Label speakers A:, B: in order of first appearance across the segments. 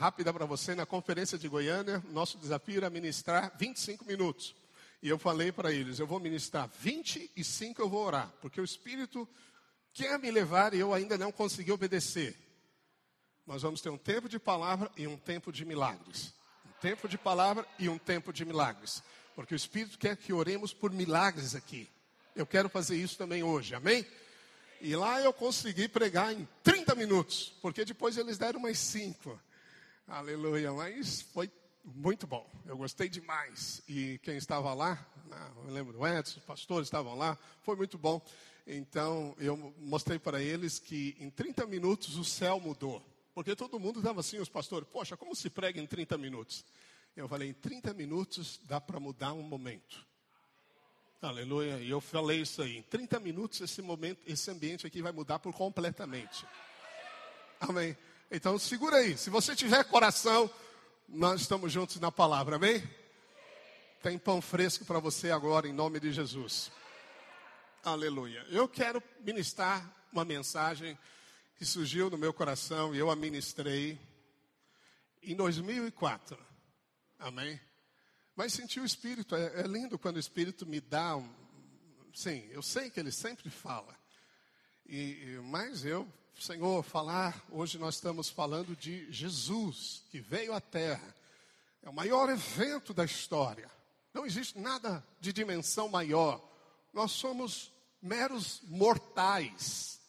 A: rápida para você. Na conferência de Goiânia, nosso desafio era ministrar 25 minutos. E eu falei para eles: eu vou ministrar 25 eu vou orar, porque o Espírito quer me levar e eu ainda não consegui obedecer. Nós vamos ter um tempo de palavra e um tempo de milagres. Um tempo de palavra e um tempo de milagres. Porque o Espírito quer que oremos por milagres aqui. Eu quero fazer isso também hoje, amém? E lá eu consegui pregar em 30 minutos, porque depois eles deram mais 5. Aleluia, mas foi muito bom. Eu gostei demais. E quem estava lá, né, eu lembro do Edson, os pastores estavam lá, foi muito bom. Então eu mostrei para eles que em 30 minutos o céu mudou. Porque todo mundo estava assim, os pastores, poxa, como se prega em 30 minutos? Eu falei, em 30 minutos dá para mudar um momento. Aleluia. E eu falei isso aí. Em 30 minutos, esse momento, esse ambiente aqui vai mudar por completamente. Amém. Então segura aí. Se você tiver coração, nós estamos juntos na palavra. Amém? Tem pão fresco para você agora, em nome de Jesus. Aleluia. Eu quero ministrar uma mensagem que surgiu no meu coração e eu a ministrei em 2004. Amém? Mas sentir o Espírito, é, é, lindo quando o Espírito me dá um. Sim, eu sei que ele sempre fala. E, mas eu, Senhor, falar, hoje nós estamos falando de Jesus, que veio à Terra. É o maior evento da história. Não existe nada de dimensão maior. Nós somos meros mortais.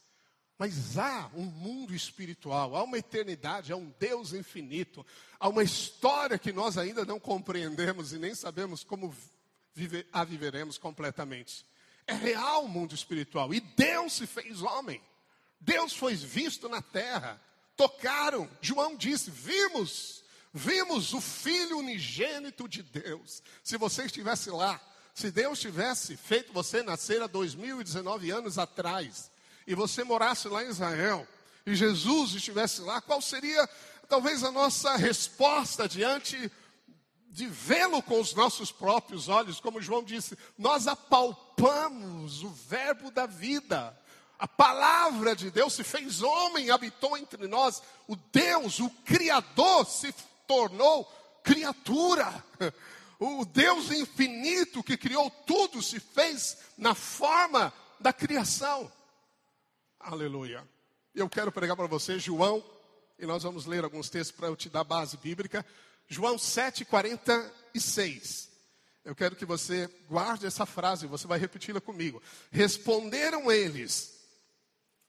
A: Mas há um mundo espiritual, há uma eternidade, há um Deus infinito, há uma história que nós ainda não compreendemos e nem sabemos como viver, a viveremos completamente. É real o mundo espiritual e Deus se fez homem. Deus foi visto na terra. Tocaram, João disse: vimos, vimos o Filho unigênito de Deus. Se você estivesse lá, se Deus tivesse feito você nascer há 2019 anos atrás, e você morasse lá em Israel, e Jesus estivesse lá, qual seria talvez a nossa resposta diante de vê-lo com os nossos próprios olhos? Como João disse, nós apalpamos o Verbo da vida. A palavra de Deus se fez homem, habitou entre nós. O Deus, o Criador, se tornou criatura. O Deus infinito que criou tudo se fez na forma da criação. Aleluia. Eu quero pregar para você João, e nós vamos ler alguns textos para eu te dar base bíblica. João 7,46. Eu quero que você guarde essa frase, você vai repeti-la comigo. Responderam eles,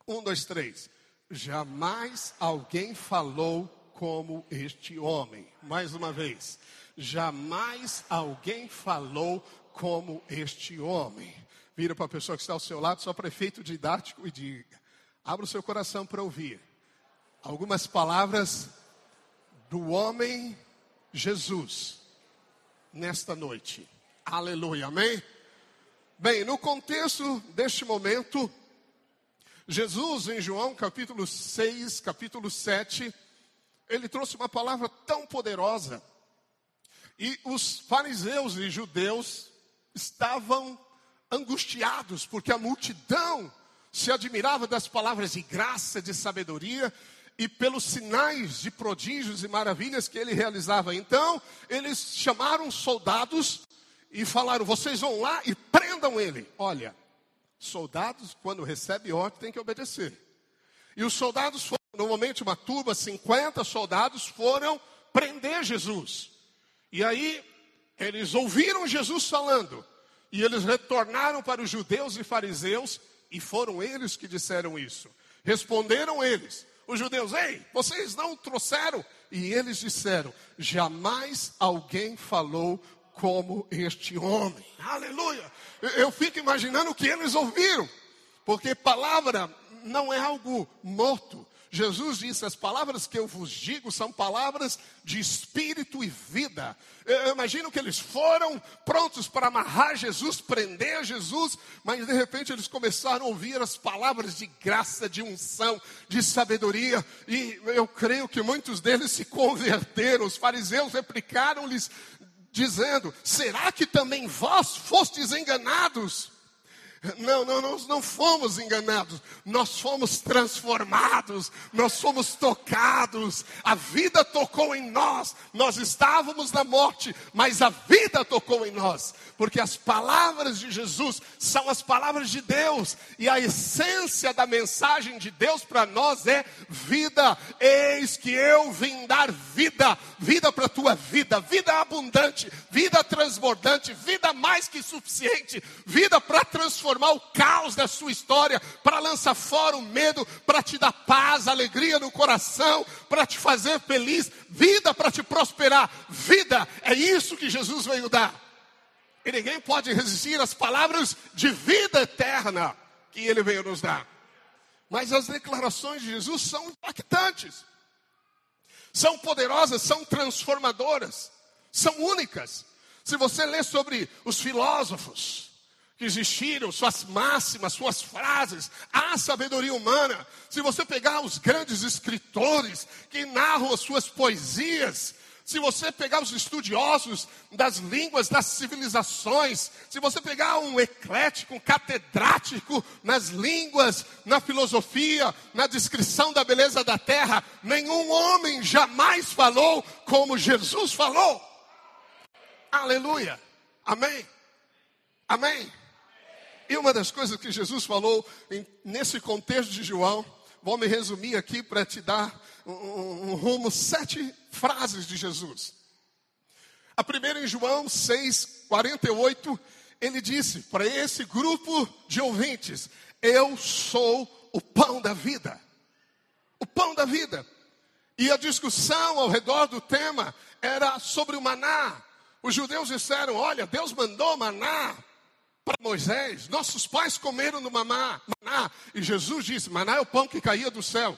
A: um, dois, três. Jamais alguém falou como este homem. Mais uma vez. Jamais alguém falou como este homem. Vira para a pessoa que está ao seu lado, só prefeito didático e diga: Abra o seu coração para ouvir algumas palavras do homem Jesus nesta noite. Aleluia, amém? Bem, no contexto deste momento, Jesus em João capítulo 6, capítulo 7, ele trouxe uma palavra tão poderosa. E os fariseus e judeus estavam angustiados porque a multidão se admirava das palavras de graça, de sabedoria e pelos sinais de prodígios e maravilhas que ele realizava. Então, eles chamaram soldados e falaram: vocês vão lá e prendam ele. Olha, soldados, quando recebem ordem, tem que obedecer. E os soldados foram, normalmente uma turma, 50 soldados, foram prender Jesus. E aí, eles ouviram Jesus falando. E eles retornaram para os judeus e fariseus e foram eles que disseram isso. Responderam eles, os judeus: Ei, vocês não trouxeram? E eles disseram: Jamais alguém falou como este homem. Aleluia! Eu fico imaginando o que eles ouviram, porque palavra não é algo morto, Jesus disse: As palavras que eu vos digo são palavras de espírito e vida. Eu imagino que eles foram prontos para amarrar Jesus, prender Jesus, mas de repente eles começaram a ouvir as palavras de graça, de unção, de sabedoria, e eu creio que muitos deles se converteram. Os fariseus replicaram-lhes, dizendo: Será que também vós fostes enganados? Não, não, nós não fomos enganados, nós fomos transformados, nós fomos tocados, a vida tocou em nós, nós estávamos na morte, mas a vida tocou em nós, porque as palavras de Jesus são as palavras de Deus, e a essência da mensagem de Deus para nós é vida. Eis que eu vim dar vida, vida para a tua vida, vida abundante, vida transbordante, vida mais que suficiente, vida para transformar o caos da sua história, para lançar fora o medo, para te dar paz, alegria no coração, para te fazer feliz, vida para te prosperar. Vida, é isso que Jesus veio dar. E ninguém pode resistir às palavras de vida eterna que ele veio nos dar. Mas as declarações de Jesus são impactantes, são poderosas, são transformadoras, são únicas. Se você ler sobre os filósofos que existiram, suas máximas, suas frases, a sabedoria humana, se você pegar os grandes escritores que narram as suas poesias, se você pegar os estudiosos das línguas das civilizações, se você pegar um eclético, um catedrático nas línguas, na filosofia, na descrição da beleza da terra, nenhum homem jamais falou como Jesus falou. Aleluia. Amém. Amém. E uma das coisas que Jesus falou em, nesse contexto de João, vou me resumir aqui para te dar um, um, um rumo, sete frases de Jesus. A primeira em João 6, 48, ele disse para esse grupo de ouvintes: Eu sou o pão da vida. O pão da vida. E a discussão ao redor do tema era sobre o maná. Os judeus disseram: Olha, Deus mandou maná para Moisés. Nossos pais comeram no maná, maná. E Jesus disse: Maná é o pão que caía do céu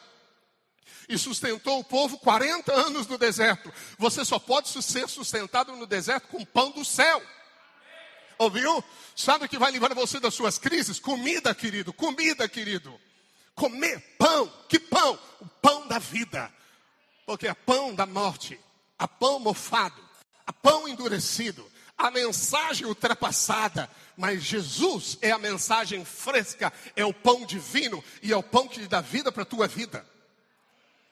A: e sustentou o povo 40 anos no deserto. Você só pode ser sustentado no deserto com pão do céu. Ouviu? Sabe o que vai livrar você das suas crises? Comida, querido, comida, querido. Comer pão, que pão? O pão da vida. Porque é pão da morte, a pão mofado, a pão endurecido, a mensagem ultrapassada, mas Jesus é a mensagem fresca, é o pão divino e é o pão que dá vida para a tua vida.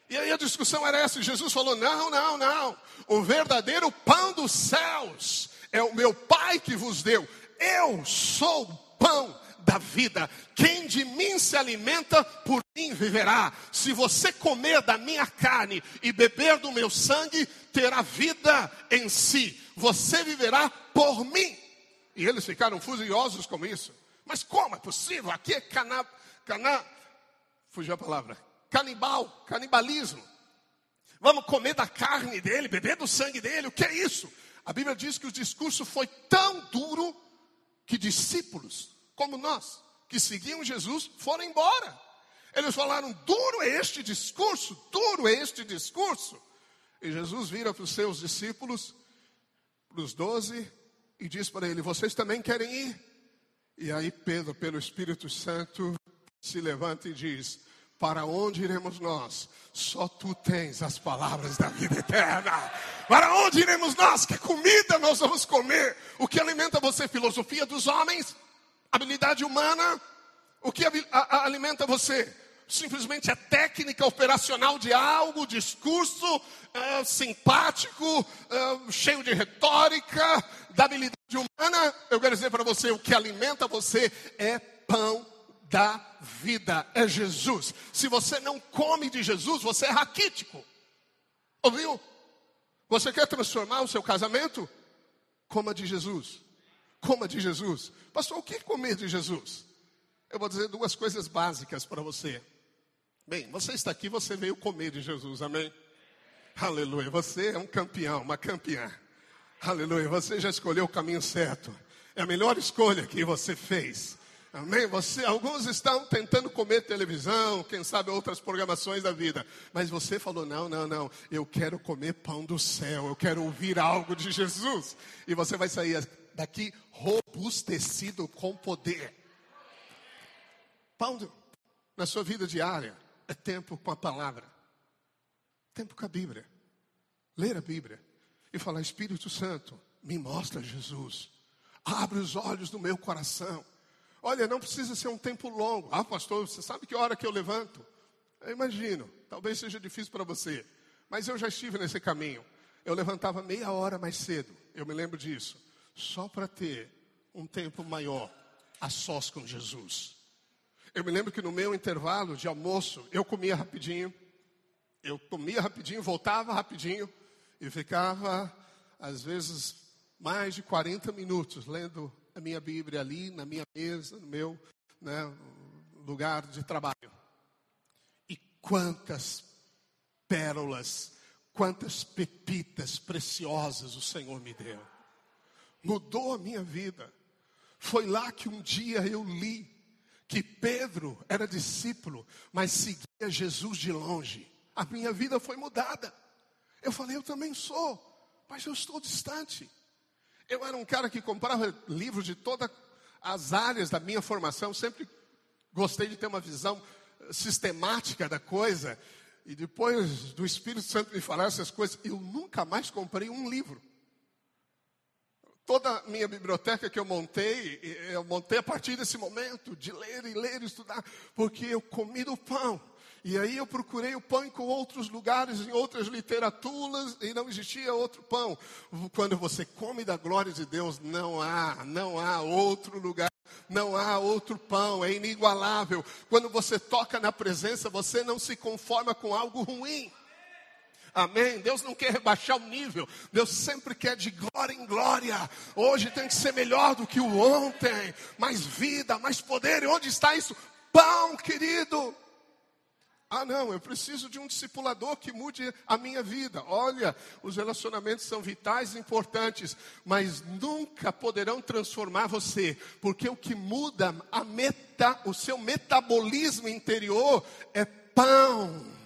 A: E aí a discussão era essa, Jesus falou: não, não, não, o verdadeiro pão dos céus é o meu Pai que vos deu, eu sou o pão da vida. Quem de mim se alimenta, por mim viverá. Se você comer da minha carne e beber do meu sangue, terá vida em si. Você viverá por mim. E eles ficaram furiosos com isso. Mas como é possível? Aqui é caná, caná, fugiu a palavra canibal, canibalismo. Vamos comer da carne dele, beber do sangue dele, o que é isso? A Bíblia diz que o discurso foi tão duro que discípulos, como nós, que seguiam Jesus, foram embora. Eles falaram: duro é este discurso, duro é este discurso. E Jesus vira para os seus discípulos, para os doze, e diz para ele: Vocês também querem ir? E aí Pedro, pelo Espírito Santo, se levanta e diz: para onde iremos nós? Só tu tens as palavras da vida eterna. Para onde iremos nós? Que comida nós vamos comer? O que alimenta você? Filosofia dos homens? Habilidade humana? O que alimenta você? Simplesmente a técnica operacional de algo, discurso uh, simpático, uh, cheio de retórica, da habilidade humana. Eu quero dizer para você: o que alimenta você é pão da vida é Jesus. Se você não come de Jesus, você é raquítico. Ouviu? Você quer transformar o seu casamento? Coma de Jesus. Coma de Jesus. Pastor, o que comer de Jesus? Eu vou dizer duas coisas básicas para você. Bem, você está aqui, você veio comer de Jesus, amém? Aleluia. Você é um campeão, uma campeã. Aleluia. Você já escolheu o caminho certo. É a melhor escolha que você fez. Amém? Você, alguns estão tentando comer televisão, quem sabe outras programações da vida. Mas você falou: não, não, não. Eu quero comer pão do céu. Eu quero ouvir algo de Jesus. E você vai sair daqui robustecido com poder. Pão do, na sua vida diária é tempo com a palavra, tempo com a Bíblia. Ler a Bíblia e falar: Espírito Santo, me mostra Jesus. Abre os olhos do meu coração Olha, não precisa ser um tempo longo. Ah, pastor, você sabe que hora que eu levanto? Eu imagino, talvez seja difícil para você, mas eu já estive nesse caminho. Eu levantava meia hora mais cedo, eu me lembro disso, só para ter um tempo maior a sós com Jesus. Eu me lembro que no meu intervalo de almoço, eu comia rapidinho, eu comia rapidinho, voltava rapidinho e ficava, às vezes, mais de 40 minutos lendo a minha Bíblia ali, na minha mesa, no meu né, lugar de trabalho. E quantas pérolas, quantas pepitas preciosas o Senhor me deu. Mudou a minha vida. Foi lá que um dia eu li que Pedro era discípulo, mas seguia Jesus de longe. A minha vida foi mudada. Eu falei, eu também sou, mas eu estou distante. Eu era um cara que comprava livros de todas as áreas da minha formação, sempre gostei de ter uma visão sistemática da coisa. E depois do Espírito Santo me falar essas coisas, eu nunca mais comprei um livro. Toda a minha biblioteca que eu montei, eu montei a partir desse momento de ler e ler e estudar, porque eu comi do pão. E aí eu procurei o pão com outros lugares, em outras literaturas, e não existia outro pão. Quando você come da glória de Deus, não há, não há outro lugar, não há outro pão, é inigualável. Quando você toca na presença, você não se conforma com algo ruim. Amém? Deus não quer rebaixar o nível. Deus sempre quer de glória em glória. Hoje tem que ser melhor do que o ontem. Mais vida, mais poder. E onde está isso? Pão, querido. Ah, não, eu preciso de um discipulador que mude a minha vida. Olha, os relacionamentos são vitais e importantes, mas nunca poderão transformar você, porque o que muda a meta, o seu metabolismo interior é pão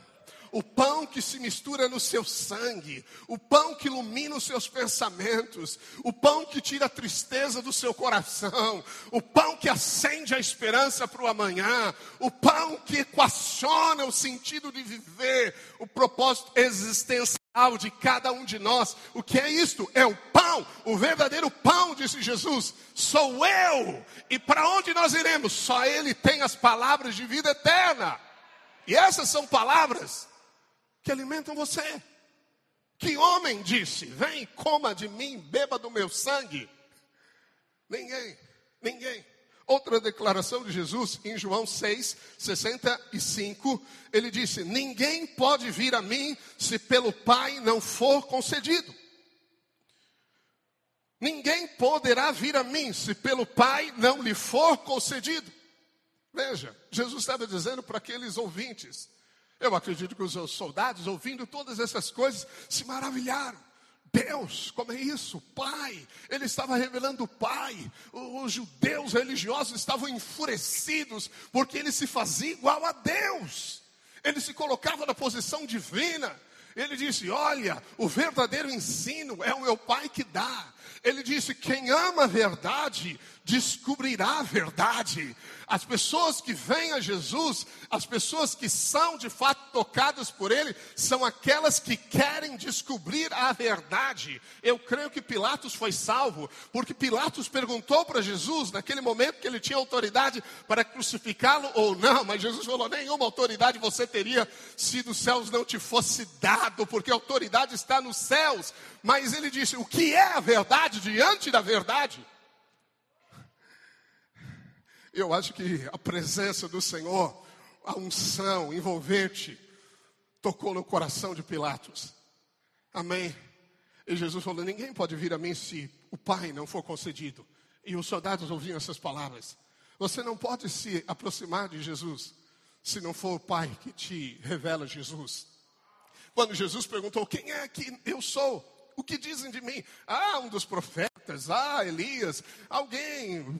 A: o pão que se mistura no seu sangue, o pão que ilumina os seus pensamentos, o pão que tira a tristeza do seu coração, o pão que acende a esperança para o amanhã, o pão que equaciona o sentido de viver, o propósito existencial de cada um de nós. O que é isto? É o pão, o verdadeiro pão, disse Jesus. Sou eu. E para onde nós iremos? Só Ele tem as palavras de vida eterna. E essas são palavras que alimentam você. Que homem disse: Vem, coma de mim, beba do meu sangue? Ninguém, ninguém. Outra declaração de Jesus em João 6, 65, ele disse: Ninguém pode vir a mim se pelo Pai não for concedido. Ninguém poderá vir a mim se pelo Pai não lhe for concedido. Veja, Jesus estava dizendo para aqueles ouvintes: eu acredito que os soldados, ouvindo todas essas coisas, se maravilharam. Deus, como é isso? Pai, ele estava revelando o Pai. Os judeus religiosos estavam enfurecidos porque ele se fazia igual a Deus. Ele se colocava na posição divina. Ele disse: Olha, o verdadeiro ensino é o meu Pai que dá. Ele disse: Quem ama a verdade descobrirá a verdade. As pessoas que vêm a Jesus, as pessoas que são de fato tocadas por Ele, são aquelas que querem descobrir a verdade. Eu creio que Pilatos foi salvo, porque Pilatos perguntou para Jesus, naquele momento que ele tinha autoridade para crucificá-lo ou não, mas Jesus falou: nenhuma autoridade você teria se dos céus não te fosse dado, porque a autoridade está nos céus. Mas ele disse: o que é a verdade diante da verdade? Eu acho que a presença do Senhor, a unção envolvente, tocou no coração de Pilatos. Amém. E Jesus falou: Ninguém pode vir a mim se o Pai não for concedido. E os soldados ouviam essas palavras. Você não pode se aproximar de Jesus se não for o Pai que te revela Jesus. Quando Jesus perguntou: Quem é que eu sou? O que dizem de mim? Ah, um dos profetas, ah, Elias, alguém.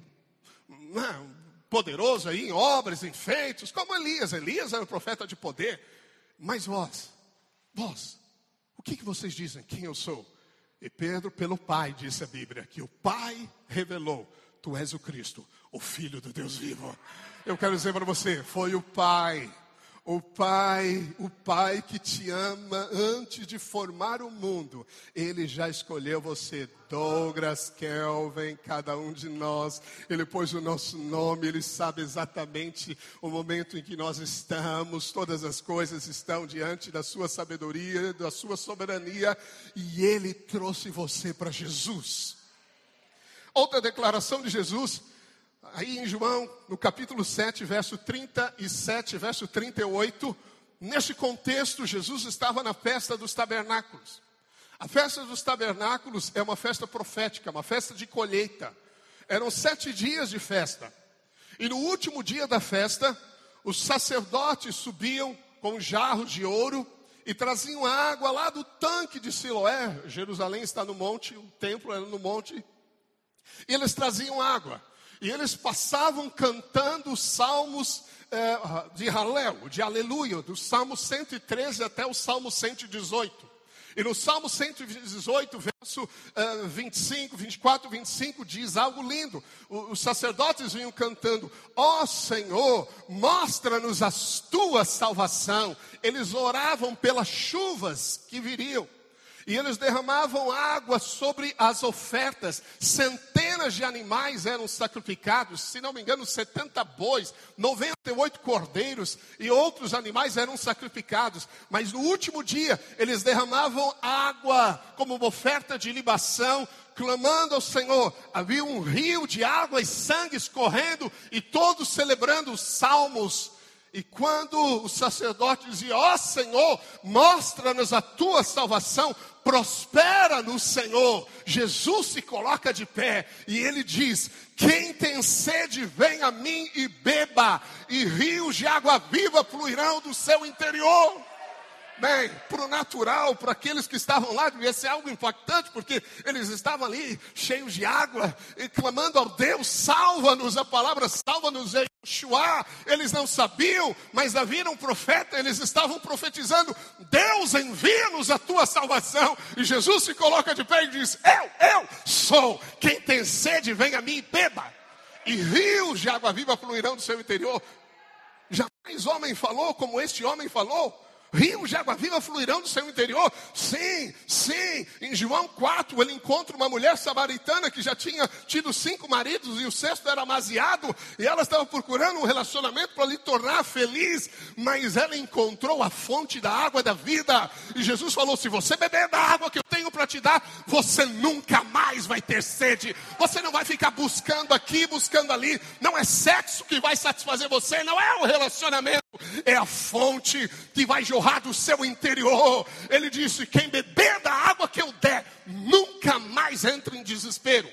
A: Não, poderoso aí em obras, em feitos, como Elias. Elias era o profeta de poder. Mas vós, vós, o que, que vocês dizem? Quem eu sou? E Pedro, pelo Pai, disse a Bíblia, que o Pai revelou: Tu és o Cristo, o Filho do Deus vivo. Eu quero dizer para você: foi o Pai O Pai, o Pai que te ama antes de formar o mundo, Ele já escolheu você, Douglas, Kelvin, cada um de nós. Ele pôs o nosso nome, Ele sabe exatamente o momento em que nós estamos. Todas as coisas estão diante da Sua sabedoria, da Sua soberania, e Ele trouxe você para Jesus. Outra declaração de Jesus aí em João, no capítulo 7, verso 37, verso 38, nesse contexto, Jesus estava na festa dos tabernáculos. A festa dos tabernáculos é uma festa profética, uma festa de colheita. Eram sete dias de festa. E no último dia da festa, os sacerdotes subiam com jarros de ouro e traziam água lá do tanque de Siloé. Jerusalém está no monte, o templo era no monte. E eles traziam água. E eles passavam cantando os salmos é, de Halel, de Aleluia, do Salmo 113 até o Salmo 118. E no Salmo 118, verso uh, 25, 24, 25, diz algo lindo. O, os sacerdotes vinham cantando: Ó oh, Senhor, mostra-nos a tua salvação. Eles oravam pelas chuvas que viriam. E eles derramavam água sobre as ofertas. Centenas de animais eram sacrificados, se não me engano, 70 bois, 98 cordeiros e outros animais eram sacrificados. Mas no último dia, eles derramavam água como uma oferta de libação, clamando ao Senhor. Havia um rio de água e sangue escorrendo e todos celebrando os salmos e quando o sacerdote dizia: Ó oh, Senhor, mostra-nos a tua salvação, prospera no Senhor. Jesus se coloca de pé e ele diz: Quem tem sede, vem a mim e beba, e rios de água viva fluirão do seu interior. Bem, para o natural, para aqueles que estavam lá, devia ser algo impactante, porque eles estavam ali cheios de água e clamando ao Deus: salva-nos, a palavra salva-nos é Yeshua. Eles não sabiam, mas havia um profeta, eles estavam profetizando: Deus envia-nos a tua salvação. E Jesus se coloca de pé e diz: Eu, eu sou. Quem tem sede, vem a mim e beba. E rios de água viva fluirão do seu interior. Jamais homem falou como este homem falou. Rios de água viva fluirão do seu interior. Sim, sim. Em João 4, ele encontra uma mulher samaritana que já tinha tido cinco maridos e o sexto era amaziado. E ela estava procurando um relacionamento para lhe tornar feliz. Mas ela encontrou a fonte da água da vida. E Jesus falou: Se você beber da água que eu tenho para te dar, você nunca mais vai ter sede. Você não vai ficar buscando aqui, buscando ali. Não é sexo que vai satisfazer você, não é o relacionamento. É a fonte que vai jorrar do seu interior. Ele disse: Quem beber da água que eu der, nunca mais entra em desespero.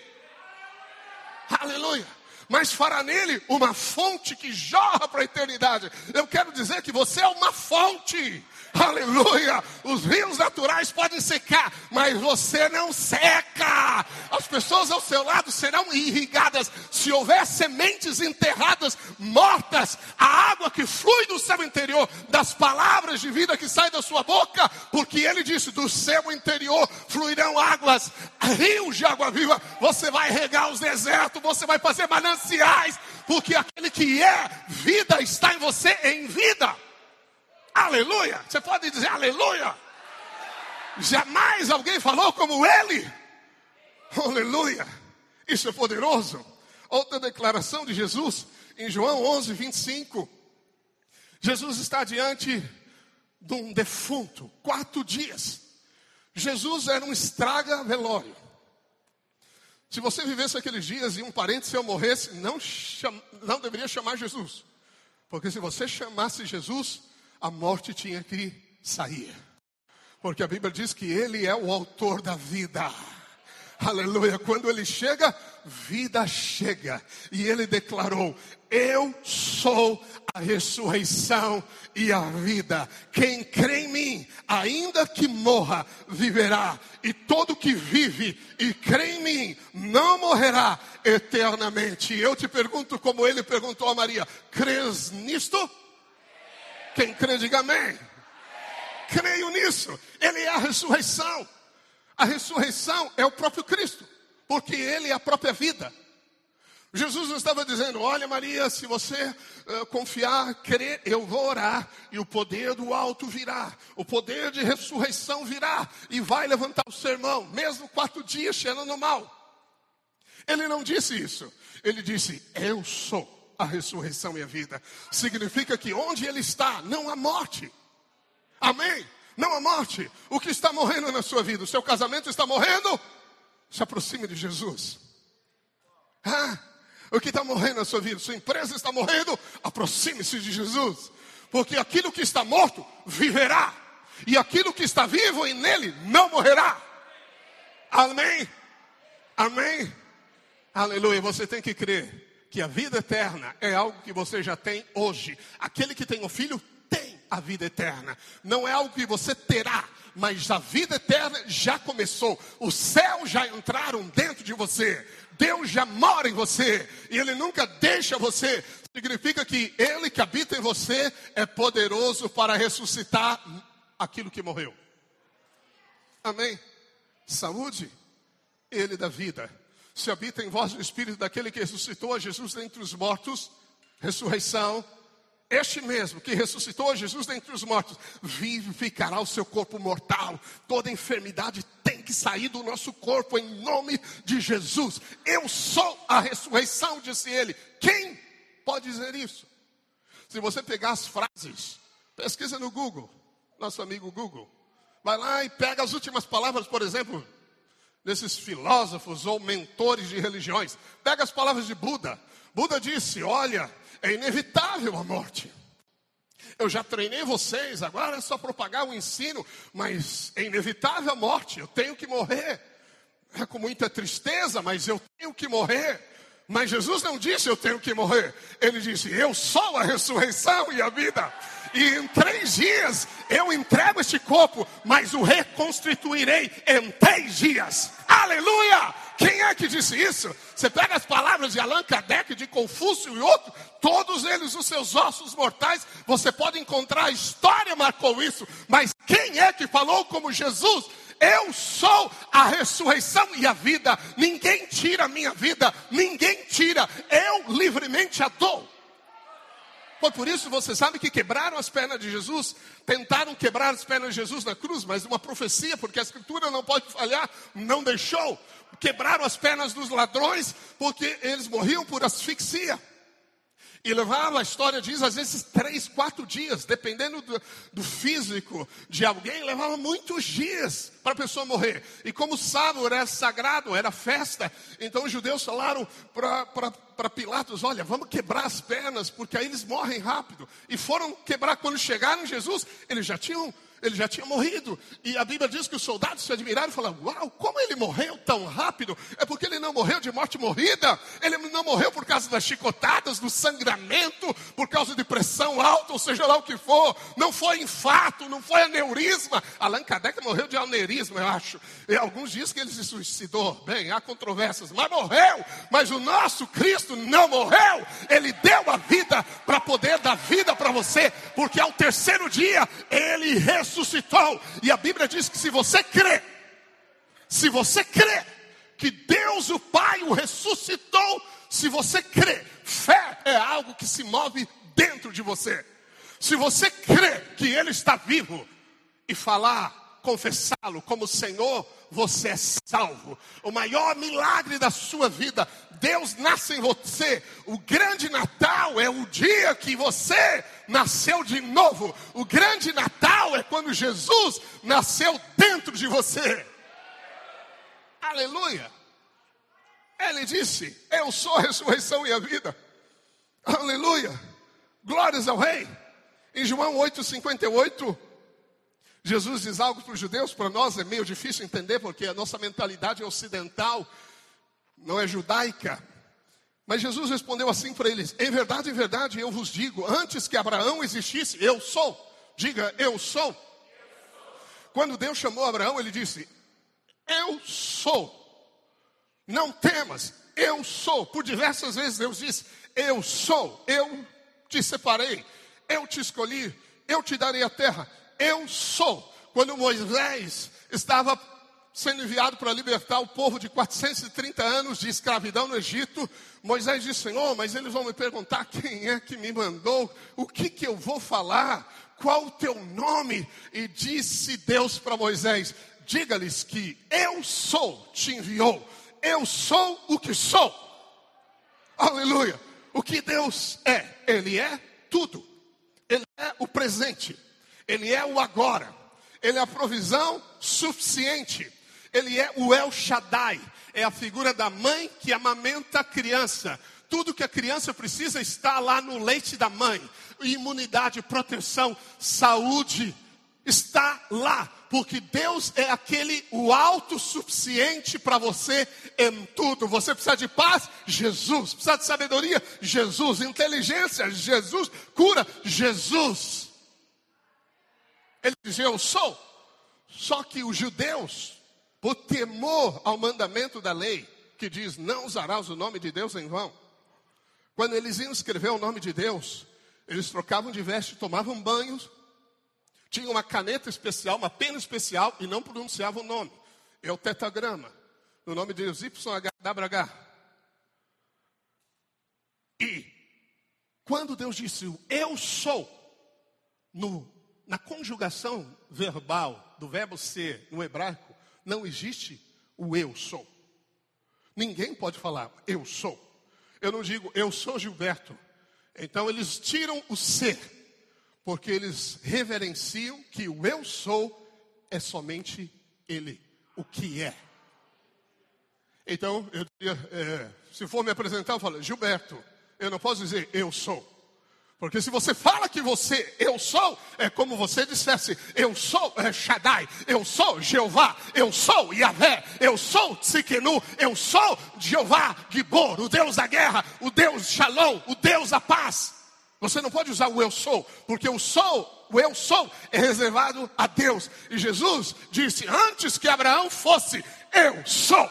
A: Aleluia. Mas fará nele uma fonte que jorra para a eternidade. Eu quero dizer que você é uma fonte. Aleluia! Os rios naturais podem secar, mas você não seca. As pessoas ao seu lado serão irrigadas. Se houver sementes enterradas, mortas, a água que flui do seu interior, das palavras de vida que saem da sua boca, porque ele disse: do seu interior fluirão águas, rios de água viva. Você vai regar os desertos, você vai fazer mananciais, porque aquele que é vida está em você em vida. Aleluia! Você pode dizer aleluia? Jamais alguém falou como ele. Aleluia! Isso é poderoso. Outra declaração de Jesus em João 11, 25. Jesus está diante de um defunto, quatro dias. Jesus era um estraga velório. Se você vivesse aqueles dias e um parente seu morresse, não, cham, não deveria chamar Jesus. Porque se você chamasse Jesus, a morte tinha que sair. Porque a Bíblia diz que Ele é o autor da vida. Aleluia. Quando ele chega, vida chega. E ele declarou: Eu sou a ressurreição e a vida. Quem crê em mim, ainda que morra, viverá. E todo que vive e crê em mim, não morrerá eternamente. Eu te pergunto, como ele perguntou a Maria: Crês nisto? Quem crê, diga amém. Creio nisso. Ele é a ressurreição. A ressurreição é o próprio Cristo, porque Ele é a própria vida. Jesus estava dizendo: Olha, Maria, se você uh, confiar, crer, eu vou orar, e o poder do alto virá, o poder de ressurreição virá, e vai levantar o sermão, mesmo quatro dias cheirando mal. Ele não disse isso. Ele disse: Eu sou a ressurreição e a vida. Significa que onde ele está, não há morte. Amém? Não há morte. O que está morrendo na sua vida? O seu casamento está morrendo? Se aproxime de Jesus. Ah, o que está morrendo na sua vida? Sua empresa está morrendo? Aproxime-se de Jesus. Porque aquilo que está morto viverá. E aquilo que está vivo e nele não morrerá. Amém? Amém? Aleluia. Você tem que crer que a vida eterna é algo que você já tem hoje. Aquele que tem o um filho tem a vida eterna. Não é algo que você terá, mas a vida eterna já começou. Os céus já entraram dentro de você. Deus já mora em você e Ele nunca deixa você. Significa que Ele que habita em você é poderoso para ressuscitar aquilo que morreu. Amém? Saúde, Ele dá vida. Se habita em vós o Espírito daquele que ressuscitou a Jesus dentre os mortos, ressurreição, este mesmo que ressuscitou Jesus dentre os mortos, vivificará o seu corpo mortal. Toda enfermidade tem que sair do nosso corpo em nome de Jesus. Eu sou a ressurreição, disse ele. Quem pode dizer isso? Se você pegar as frases, pesquisa no Google, nosso amigo Google. Vai lá e pega as últimas palavras, por exemplo, desses filósofos ou mentores de religiões. Pega as palavras de Buda. Buda disse: Olha, é inevitável a morte. Eu já treinei vocês, agora é só propagar o ensino, mas é inevitável a morte, eu tenho que morrer. É com muita tristeza, mas eu tenho que morrer. Mas Jesus não disse eu tenho que morrer, ele disse eu sou a ressurreição e a vida. E em três dias eu entrego este corpo, mas o reconstituirei em três dias. Aleluia! Quem é que disse isso? Você pega as palavras de Allan Kardec, de Confúcio e outro, todos eles os seus ossos mortais, você pode encontrar, a história marcou isso, mas quem é que falou como Jesus? Eu sou a ressurreição e a vida. Ninguém tira a minha vida, ninguém tira. Eu livremente a dou. Foi por isso, você sabe que quebraram as pernas de Jesus, tentaram quebrar as pernas de Jesus na cruz, mas uma profecia, porque a escritura não pode falhar, não deixou. Quebraram as pernas dos ladrões, porque eles morriam por asfixia. E levava, a história diz, às vezes três, quatro dias, dependendo do, do físico de alguém, levava muitos dias para a pessoa morrer. E como sábado era sagrado, era festa, então os judeus falaram para Pilatos: olha, vamos quebrar as pernas, porque aí eles morrem rápido. E foram quebrar quando chegaram Jesus, eles já tinham ele já tinha morrido. E a Bíblia diz que os soldados se admiraram e falaram: Uau, como ele morreu tão rápido? É porque ele não morreu de morte morrida, ele não morreu por causa das chicotadas, do sangramento, por causa de pressão alta, ou seja lá o que for. Não foi infarto, não foi aneurisma. Allan Kardec morreu de aneurisma, eu acho. E alguns dizem que ele se suicidou. Bem, há controvérsias, mas morreu. Mas o nosso Cristo não morreu. Ele deu a vida para poder dar vida para você, porque ao terceiro dia ele ressuscitou ressuscitou. E a Bíblia diz que se você crê, se você crê que Deus o Pai o ressuscitou, se você crê, fé é algo que se move dentro de você. Se você crê que Ele está vivo e falar, confessá-lo como Senhor, você é salvo. O maior milagre da sua vida, Deus nasce em você. O grande Natal é o dia que você nasceu de novo. O grande Natal é quando Jesus nasceu dentro de você. Aleluia. Ele disse: Eu sou a ressurreição e a vida. Aleluia. Glórias ao Rei. Em João 8,58, Jesus diz algo para os judeus, para nós é meio difícil entender, porque a nossa mentalidade é ocidental, não é judaica. Mas Jesus respondeu assim para eles: Em verdade, em verdade, eu vos digo, antes que Abraão existisse, eu sou. Diga, eu sou. Quando Deus chamou Abraão, ele disse: Eu sou. Não temas, eu sou. Por diversas vezes Deus disse: Eu sou, eu te separei, eu te escolhi, eu te darei a terra eu sou. Quando Moisés estava sendo enviado para libertar o povo de 430 anos de escravidão no Egito, Moisés disse: Senhor, mas eles vão me perguntar quem é que me mandou, o que, que eu vou falar, qual o teu nome? E disse Deus para Moisés: Diga-lhes que eu sou, te enviou, eu sou o que sou. Aleluia. O que Deus é? Ele é tudo. Ele é o presente. Ele é o agora. Ele é a provisão suficiente. Ele é o El Shaddai. É a figura da mãe que amamenta a criança. Tudo que a criança precisa está lá no leite da mãe. Imunidade, proteção, saúde, está lá, porque Deus é aquele o autossuficiente para você em tudo. Você precisa de paz? Jesus. Precisa de sabedoria? Jesus. Inteligência? Jesus. Cura? Jesus. Ele dizia: Eu sou. Só que os judeus, por temor ao mandamento da lei, que diz: Não usarás o nome de Deus em vão. Quando eles iam escrever o nome de Deus, eles trocavam de veste, tomavam banhos, tinha uma caneta especial, uma pena especial e não pronunciava o nome. É o tetagrama. No nome de Deus, YHWH. E quando Deus disse eu sou, no, na conjugação verbal do verbo ser no hebraico, não existe o eu sou. Ninguém pode falar eu sou. Eu não digo eu sou Gilberto. Então eles tiram o ser porque eles reverenciam que o eu sou é somente Ele, o que é. Então, eu diria, é, se for me apresentar, eu falo, Gilberto, eu não posso dizer eu sou. Porque se você fala que você, eu sou, é como você dissesse, eu sou é, Shaddai, eu sou Jeová, eu sou Yahvé, eu sou Tzikenu, eu sou Jeová Gibor, o Deus da guerra, o Deus Shalom, o Deus da paz. Você não pode usar o eu sou, porque o sou, o eu sou é reservado a Deus. E Jesus disse: antes que Abraão fosse, eu sou.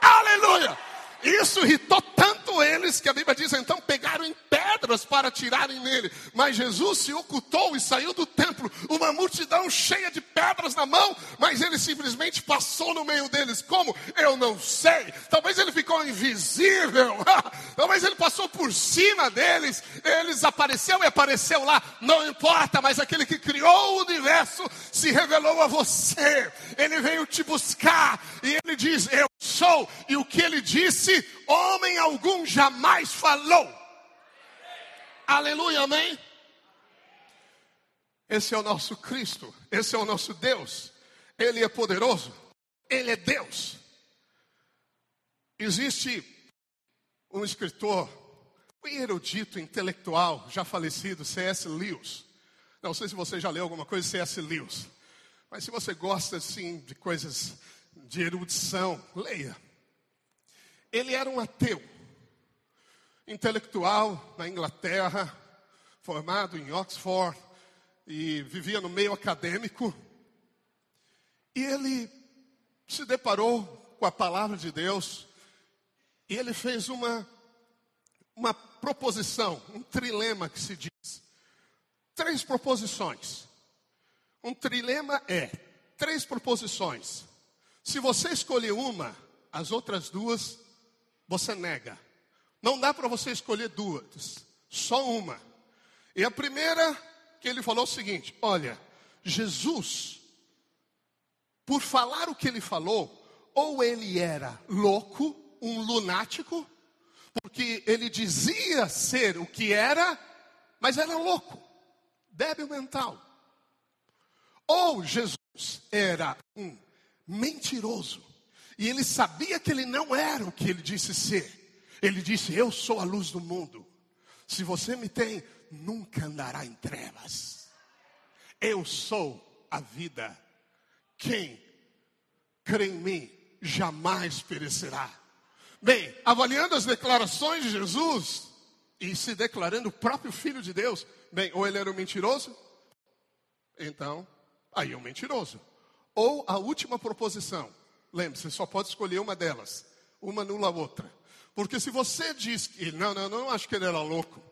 A: Aleluia! Isso irritou tanto eles que a Bíblia diz: então pegaram em pedras para tirarem nele. Mas Jesus se ocultou e saiu do templo, uma multidão cheia de pedras na mão, mas ele simplesmente passou no meio deles. Como? Eu não sei. Talvez ele ficou invisível, talvez ele passou por cima deles, eles apareceu e apareceu lá, não importa, mas aquele que criou o universo se revelou a você. Ele veio te buscar e ele diz: Eu sou, e o que ele disse, homem algum jamais falou. Aleluia, amém? Esse é o nosso Cristo, esse é o nosso Deus. Ele é poderoso, ele é Deus. Existe um escritor, um erudito intelectual, já falecido, C.S. Lewis. Não sei se você já leu alguma coisa de C.S. Lewis, mas se você gosta assim de coisas de erudição, leia. Ele era um ateu intelectual na Inglaterra, formado em Oxford e vivia no meio acadêmico. E ele se deparou com a palavra de Deus e ele fez uma uma proposição, um trilema que se diz. Três proposições. Um trilema é três proposições. Se você escolher uma, as outras duas você nega. Não dá para você escolher duas, só uma. E a primeira que ele falou é o seguinte: olha, Jesus, por falar o que ele falou, ou ele era louco, um lunático, porque ele dizia ser o que era, mas era louco, débil mental. Ou Jesus era um mentiroso, e ele sabia que ele não era o que ele disse ser. Ele disse: Eu sou a luz do mundo. Se você me tem, nunca andará em trevas. Eu sou a vida. Quem crê em mim jamais perecerá. Bem, avaliando as declarações de Jesus e se declarando o próprio Filho de Deus, bem, ou ele era um mentiroso, então, aí é um mentiroso. Ou a última proposição, lembre-se, só pode escolher uma delas, uma anula a outra. Porque se você diz que, não, não, não acho que ele era louco.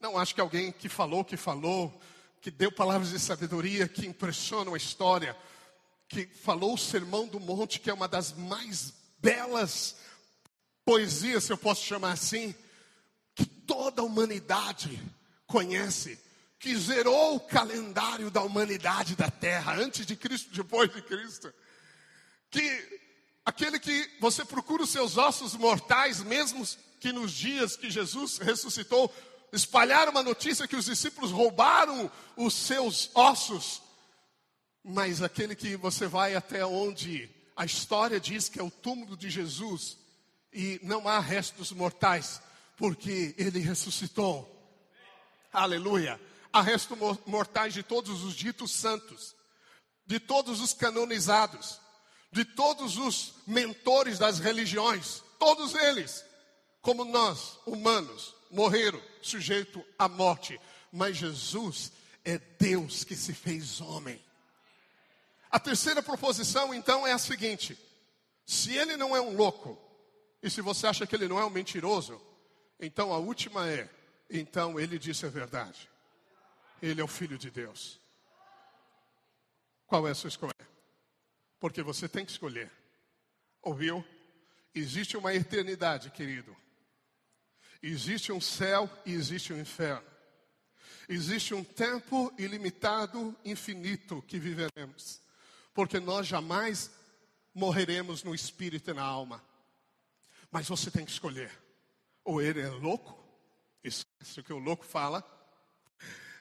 A: Não acho que alguém que falou, que falou, que deu palavras de sabedoria que impressionam a história. que falou o Sermão do Monte, que é uma das mais belas poesias, se eu posso chamar assim, que toda a humanidade conhece, que zerou o calendário da humanidade da terra, antes de Cristo, depois de Cristo. Que aquele que você procura os seus ossos mortais, mesmo que nos dias que Jesus ressuscitou, espalharam uma notícia que os discípulos roubaram os seus ossos. Mas aquele que você vai até onde a história diz que é o túmulo de Jesus e não há restos mortais, porque ele ressuscitou. Aleluia. Há restos mortais de todos os ditos santos, de todos os canonizados, de todos os mentores das religiões, todos eles, como nós, humanos, morreram sujeito à morte, mas Jesus é Deus que se fez homem. A terceira proposição, então, é a seguinte: se ele não é um louco, e se você acha que ele não é um mentiroso, então a última é: então ele disse a verdade. Ele é o Filho de Deus. Qual é a sua escolha? Porque você tem que escolher. Ouviu? Existe uma eternidade, querido. Existe um céu e existe um inferno. Existe um tempo ilimitado, infinito que viveremos. Porque nós jamais morreremos no espírito e na alma. Mas você tem que escolher. Ou ele é louco, esquece o que o louco fala.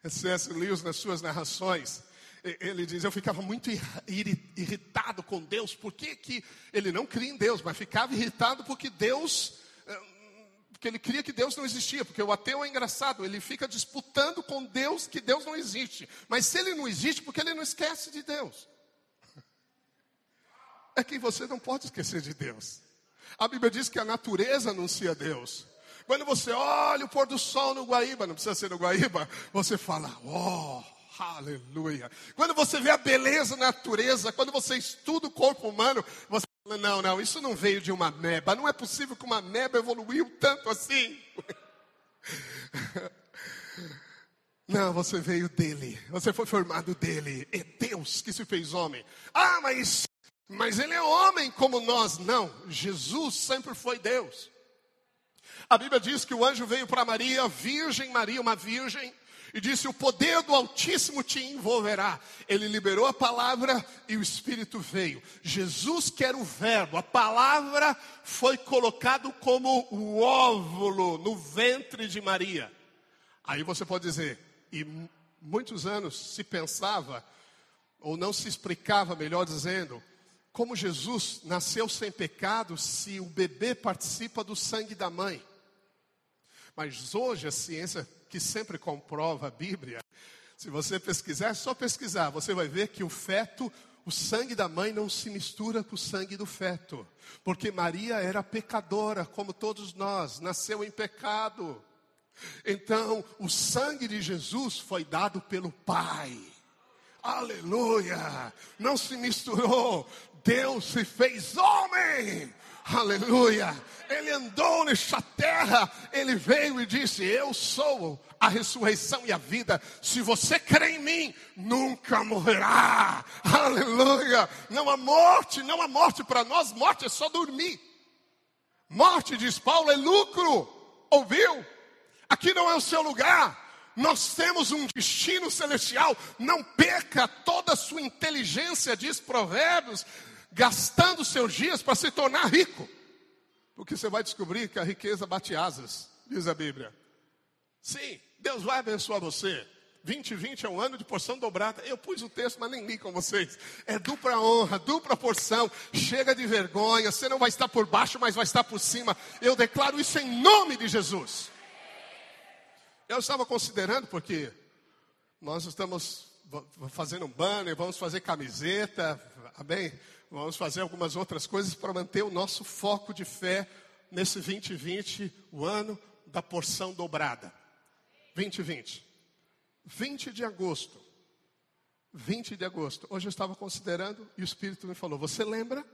A: C.S. Lewis, nas suas narrações, ele diz: Eu ficava muito irritado com Deus. Por que, que ele não cria em Deus, mas ficava irritado porque Deus. Eh, porque ele cria que Deus não existia, porque o ateu é engraçado, ele fica disputando com Deus que Deus não existe. Mas se ele não existe, porque ele não esquece de Deus. É que você não pode esquecer de Deus. A Bíblia diz que a natureza anuncia Deus. Quando você olha o pôr do sol no Guaíba, não precisa ser no Guaíba, você fala, oh, aleluia. Quando você vê a beleza da natureza, quando você estuda o corpo humano, você fala, não, não, isso não veio de uma meba. Não é possível que uma meba evoluiu tanto assim. Não, você veio dele. Você foi formado dele. É Deus que se fez homem. Ah, mas, mas ele é homem como nós. Não, Jesus sempre foi Deus. A Bíblia diz que o anjo veio para Maria, Virgem Maria, uma virgem, e disse: O poder do Altíssimo te envolverá. Ele liberou a palavra e o Espírito veio. Jesus, que era o Verbo, a palavra foi colocado como o óvulo no ventre de Maria. Aí você pode dizer, e muitos anos se pensava, ou não se explicava, melhor dizendo, como Jesus nasceu sem pecado se o bebê participa do sangue da mãe. Mas hoje a ciência que sempre comprova a Bíblia, se você pesquisar, é só pesquisar, você vai ver que o feto, o sangue da mãe não se mistura com o sangue do feto, porque Maria era pecadora, como todos nós, nasceu em pecado. Então, o sangue de Jesus foi dado pelo Pai. Aleluia! Não se misturou. Deus se fez homem. Aleluia! Ele andou nesta terra, ele veio e disse: Eu sou a ressurreição e a vida. Se você crê em mim, nunca morrerá. Aleluia! Não há morte, não há morte para nós, morte é só dormir. Morte, diz Paulo, é lucro. Ouviu? Aqui não é o seu lugar. Nós temos um destino celestial. Não perca toda a sua inteligência, diz Provérbios gastando seus dias para se tornar rico. Porque você vai descobrir que a riqueza bate asas, diz a Bíblia. Sim, Deus vai abençoar você. 2020 é um ano de porção dobrada. Eu pus o texto, mas nem li com vocês. É dupla honra, dupla porção. Chega de vergonha. Você não vai estar por baixo, mas vai estar por cima. Eu declaro isso em nome de Jesus. Eu estava considerando, porque nós estamos fazendo um banner, vamos fazer camiseta, amém? Vamos fazer algumas outras coisas para manter o nosso foco de fé nesse 2020, o ano da porção dobrada. 2020. 20 de agosto. 20 de agosto. Hoje eu estava considerando e o Espírito me falou: Você lembra?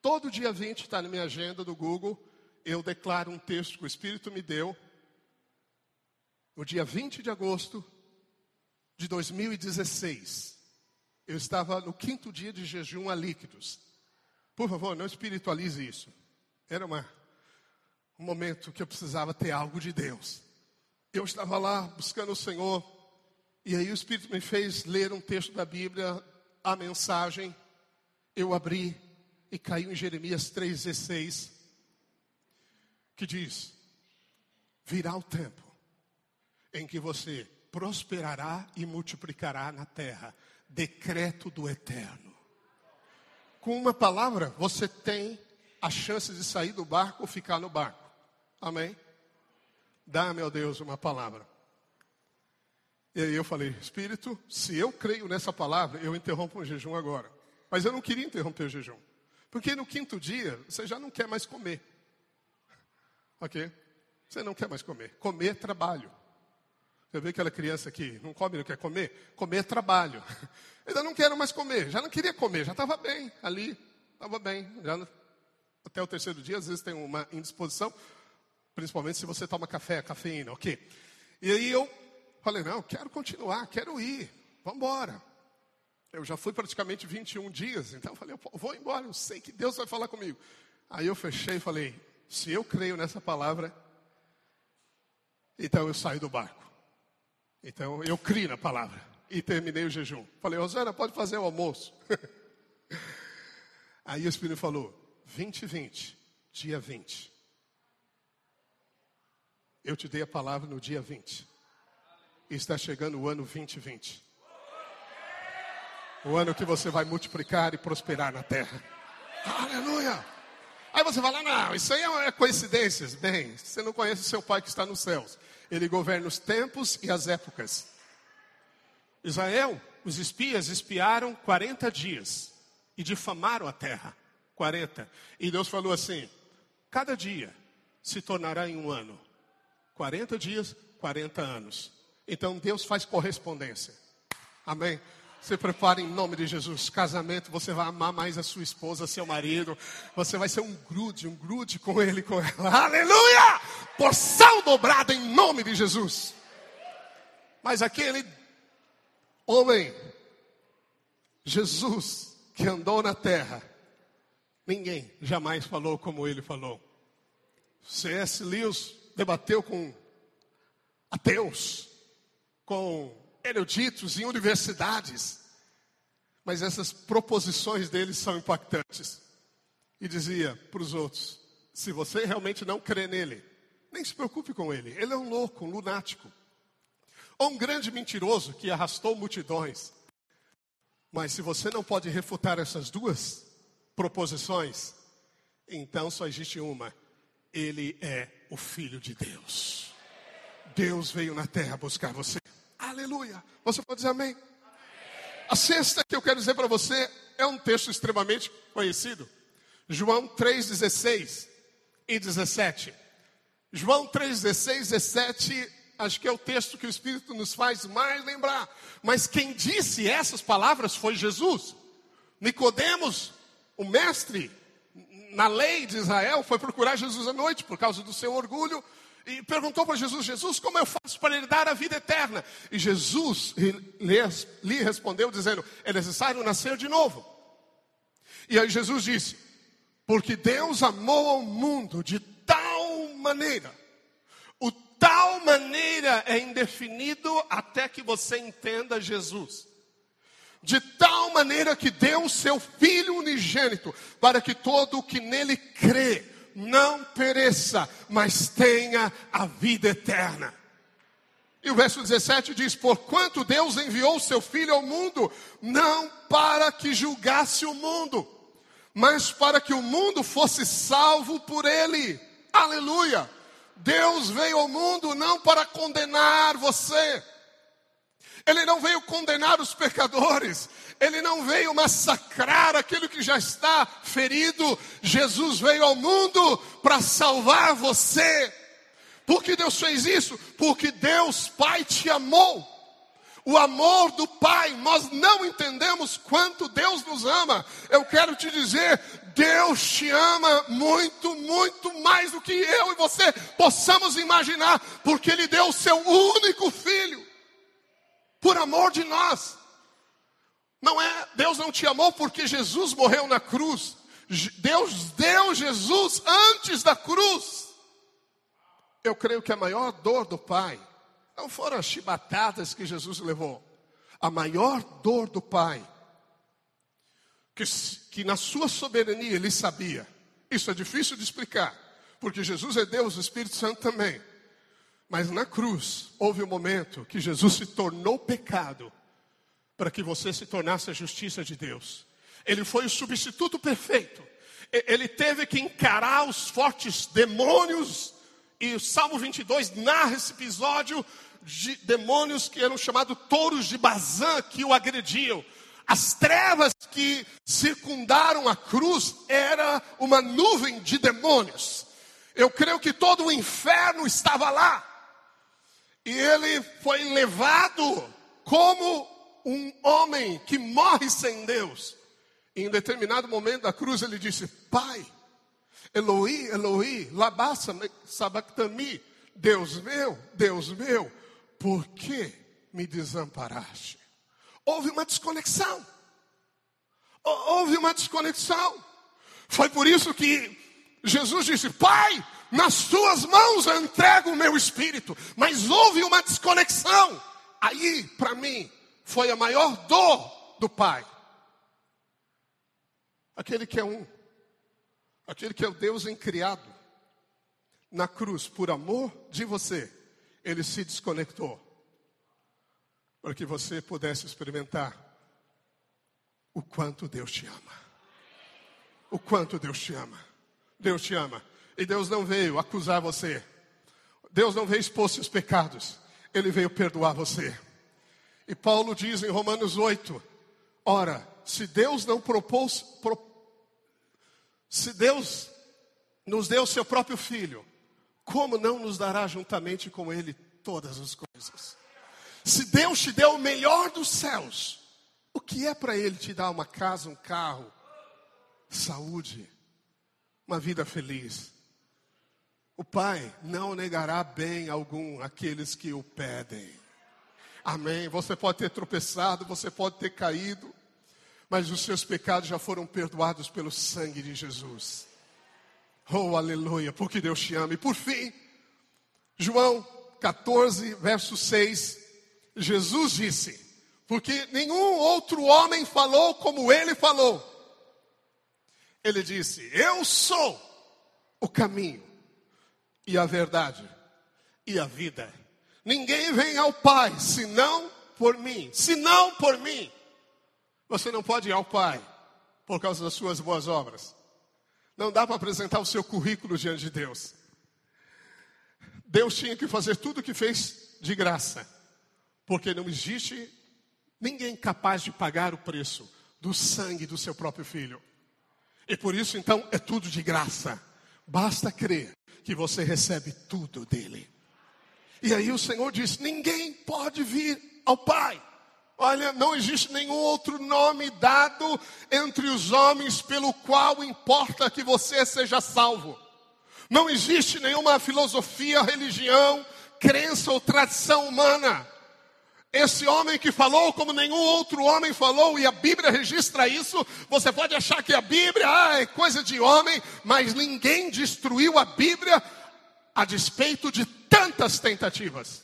A: Todo dia 20 está na minha agenda do Google. Eu declaro um texto que o Espírito me deu. No dia 20 de agosto de 2016. Eu estava no quinto dia de jejum a líquidos. Por favor, não espiritualize isso. Era uma, um momento que eu precisava ter algo de Deus. Eu estava lá buscando o Senhor, e aí o Espírito me fez ler um texto da Bíblia, a mensagem. Eu abri e caiu em Jeremias 3,16, que diz: Virá o tempo em que você prosperará e multiplicará na terra decreto do eterno. Com uma palavra, você tem a chance de sair do barco ou ficar no barco. Amém? Dá, meu Deus, uma palavra. E aí eu falei, Espírito, se eu creio nessa palavra, eu interrompo o jejum agora. Mas eu não queria interromper o jejum. Porque no quinto dia, você já não quer mais comer. Ok? Você não quer mais comer. Comer é trabalho. Você vê aquela criança que não come, não quer comer? Comer é trabalho. Ainda não quero mais comer. Já não queria comer, já estava bem ali. Estava bem. Já, até o terceiro dia, às vezes tem uma indisposição. Principalmente se você toma café, cafeína, ok? E aí eu falei, não, quero continuar, quero ir. Vamos embora. Eu já fui praticamente 21 dias, então eu falei, eu vou embora, eu sei que Deus vai falar comigo. Aí eu fechei e falei, se eu creio nessa palavra, então eu saio do barco. Então eu criei na palavra e terminei o jejum. Falei, Rosana, pode fazer o almoço. Aí o Espírito falou, 2020, dia 20. Eu te dei a palavra no dia 20. E está chegando o ano 2020. O ano que você vai multiplicar e prosperar na terra. Aleluia! Aí você fala, não, isso aí é coincidências. Bem, você não conhece o seu pai que está nos céus. Ele governa os tempos e as épocas. Israel, os espias espiaram 40 dias e difamaram a terra. 40. E Deus falou assim: cada dia se tornará em um ano. 40 dias, 40 anos. Então Deus faz correspondência. Amém? Se prepare em nome de Jesus. Casamento, você vai amar mais a sua esposa, seu marido. Você vai ser um grude, um grude com ele, com ela. Aleluia! Porção dobrada em nome de Jesus. Mas aquele homem, Jesus, que andou na terra, ninguém jamais falou como ele falou. C.S. Lewis debateu com ateus, com eruditos em universidades, mas essas proposições deles são impactantes. E dizia para os outros: se você realmente não crê nele, nem se preocupe com ele, ele é um louco, um lunático, ou um grande mentiroso que arrastou multidões. Mas se você não pode refutar essas duas proposições, então só existe uma: ele é o Filho de Deus. Deus veio na terra buscar você. Aleluia. Você pode dizer amém? amém? A sexta que eu quero dizer para você é um texto extremamente conhecido. João 3,16 e 17. João 3,16 e 17, acho que é o texto que o Espírito nos faz mais lembrar. Mas quem disse essas palavras foi Jesus. Nicodemos, o mestre na lei de Israel, foi procurar Jesus à noite por causa do seu orgulho e perguntou para Jesus: Jesus, como eu faço para lhe dar a vida eterna? E Jesus lhe respondeu, dizendo: É necessário nascer de novo. E aí Jesus disse: Porque Deus amou ao mundo de maneira, o tal maneira é indefinido até que você entenda Jesus. De tal maneira que deu seu Filho unigênito, para que todo o que nele crê, não pereça, mas tenha a vida eterna. E o verso 17 diz: Porquanto Deus enviou seu Filho ao mundo, não para que julgasse o mundo, mas para que o mundo fosse salvo por ele. Aleluia! Deus veio ao mundo não para condenar você, Ele não veio condenar os pecadores, ele não veio massacrar aquilo que já está ferido. Jesus veio ao mundo para salvar você. Por que Deus fez isso? Porque Deus Pai te amou. O amor do Pai, nós não entendemos quanto Deus nos ama. Eu quero te dizer, Deus te ama muito, muito mais do que eu e você possamos imaginar, porque Ele deu o seu único filho, por amor de nós. Não é, Deus não te amou porque Jesus morreu na cruz. Deus deu Jesus antes da cruz. Eu creio que a maior dor do Pai não foram as chibatadas que Jesus levou. A maior dor do Pai, que, que na sua soberania ele sabia. Isso é difícil de explicar, porque Jesus é Deus, o Espírito Santo também. Mas na cruz houve um momento que Jesus se tornou pecado para que você se tornasse a justiça de Deus. Ele foi o substituto perfeito. Ele teve que encarar os fortes demônios. E o Salmo 22 narra esse episódio de demônios que eram chamados touros de Bazã que o agrediam. As trevas que circundaram a cruz era uma nuvem de demônios. Eu creio que todo o inferno estava lá. E ele foi levado como um homem que morre sem Deus. E em determinado momento da cruz ele disse: Pai, Eloi, Eloi, labassa sabactami, Deus meu, Deus meu, por que me desamparaste? Houve uma desconexão. Houve uma desconexão. Foi por isso que Jesus disse: Pai, nas tuas mãos eu entrego o meu espírito. Mas houve uma desconexão. Aí, para mim, foi a maior dor do Pai. Aquele que é um, aquele que é o Deus incriado, na cruz, por amor de você, ele se desconectou. Para que você pudesse experimentar o quanto Deus te ama. O quanto Deus te ama. Deus te ama. E Deus não veio acusar você. Deus não veio expor seus pecados. Ele veio perdoar você. E Paulo diz em Romanos 8: Ora, se Deus não propôs, pro, se Deus nos deu seu próprio filho, como não nos dará juntamente com ele todas as coisas? Se Deus te deu o melhor dos céus, o que é para ele te dar uma casa, um carro, saúde, uma vida feliz? O Pai não negará bem algum aqueles que o pedem. Amém. Você pode ter tropeçado, você pode ter caído, mas os seus pecados já foram perdoados pelo sangue de Jesus. Oh, aleluia, porque Deus te ama. E por fim, João 14, verso 6, Jesus disse: Porque nenhum outro homem falou como ele falou. Ele disse: Eu sou o caminho, e a verdade e a vida. Ninguém vem ao Pai senão por mim. Senão por mim. Você não pode ir ao Pai por causa das suas boas obras. Não dá para apresentar o seu currículo diante de Deus. Deus tinha que fazer tudo o que fez de graça, porque não existe ninguém capaz de pagar o preço do sangue do seu próprio filho. E por isso, então, é tudo de graça. Basta crer que você recebe tudo dele. E aí o Senhor diz: ninguém pode vir ao Pai. Olha, não existe nenhum outro nome dado entre os homens pelo qual importa que você seja salvo. Não existe nenhuma filosofia, religião, crença ou tradição humana. Esse homem que falou como nenhum outro homem falou, e a Bíblia registra isso, você pode achar que a Bíblia ah, é coisa de homem, mas ninguém destruiu a Bíblia a despeito de tantas tentativas.